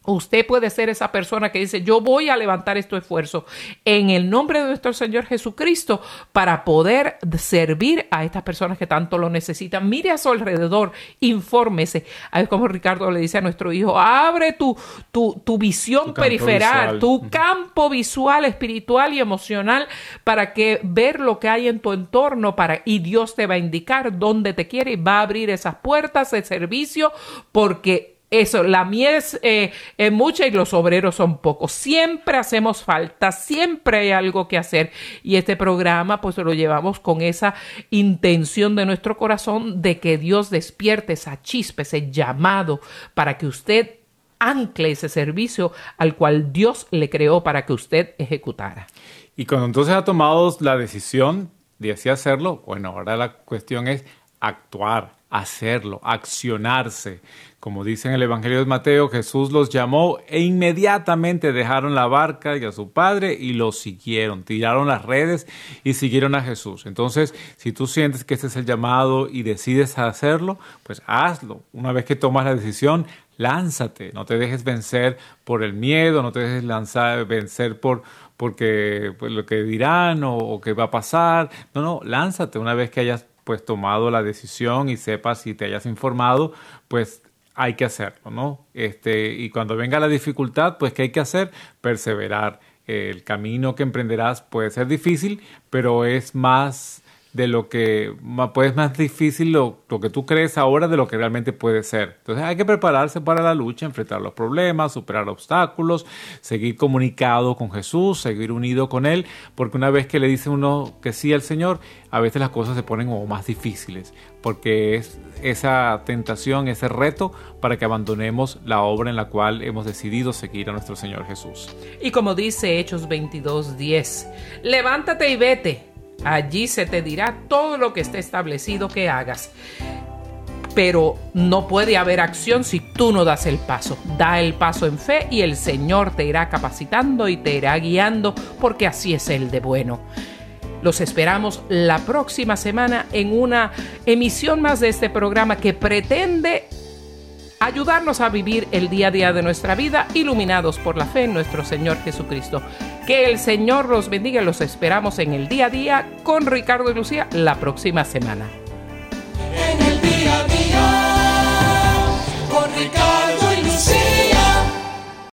D: Usted puede ser esa persona que dice, yo voy a levantar este esfuerzo en el nombre de nuestro Señor Jesucristo para poder servir a estas personas que tanto lo necesitan. Mire a su alrededor, infórmese. A ver como Ricardo le dice a nuestro hijo, abre tu, tu, tu visión periferal, tu campo visual, espiritual y emocional para que ver lo que hay en tu entorno para, y Dios te va a indicar dónde te quiere y va a abrir esas puertas de servicio porque eso, la miel eh, es, mucha y los obreros son pocos. Siempre hacemos falta, siempre hay algo que hacer. Y este programa, pues lo llevamos con esa intención de nuestro corazón de que Dios despierte esa chispa, ese llamado para que usted ancle ese servicio al cual Dios le creó para que usted ejecutara.
C: Y cuando entonces ha tomado la decisión de así hacerlo, bueno, ahora la cuestión es actuar, hacerlo, accionarse. Como dice en el Evangelio de Mateo, Jesús los llamó e inmediatamente dejaron la barca y a su padre y lo siguieron, tiraron las redes y siguieron a Jesús. Entonces, si tú sientes que este es el llamado y decides hacerlo, pues hazlo. Una vez que tomas la decisión, lánzate, no te dejes vencer por el miedo, no te dejes lanzar, vencer por porque pues, lo que dirán o, o qué va a pasar. No, no, lánzate una vez que hayas pues tomado la decisión y sepas y te hayas informado, pues hay que hacerlo, ¿no? Este, y cuando venga la dificultad, pues ¿qué hay que hacer? Perseverar. El camino que emprenderás puede ser difícil, pero es más de lo que pues más difícil lo, lo, que tú crees ahora de lo que realmente puede ser. Entonces hay que prepararse para la lucha, enfrentar los problemas, superar obstáculos, seguir comunicado con Jesús, seguir unido con Él, porque una vez que le dice uno que sí al Señor, a veces las cosas se ponen más difíciles, porque es esa tentación, ese reto para que abandonemos la obra en la cual hemos decidido seguir a nuestro Señor Jesús.
D: Y como dice Hechos 22:10, levántate y vete Allí se te dirá todo lo que esté establecido que hagas. Pero no puede haber acción si tú no das el paso. Da el paso en fe y el Señor te irá capacitando y te irá guiando porque así es el de bueno. Los esperamos la próxima semana en una emisión más de este programa que pretende ayudarnos a vivir el día a día de nuestra vida iluminados por la fe en nuestro Señor Jesucristo. Que el Señor los bendiga, los esperamos en el día a día con Ricardo y Lucía la próxima semana.
B: En el día a día con Ricardo.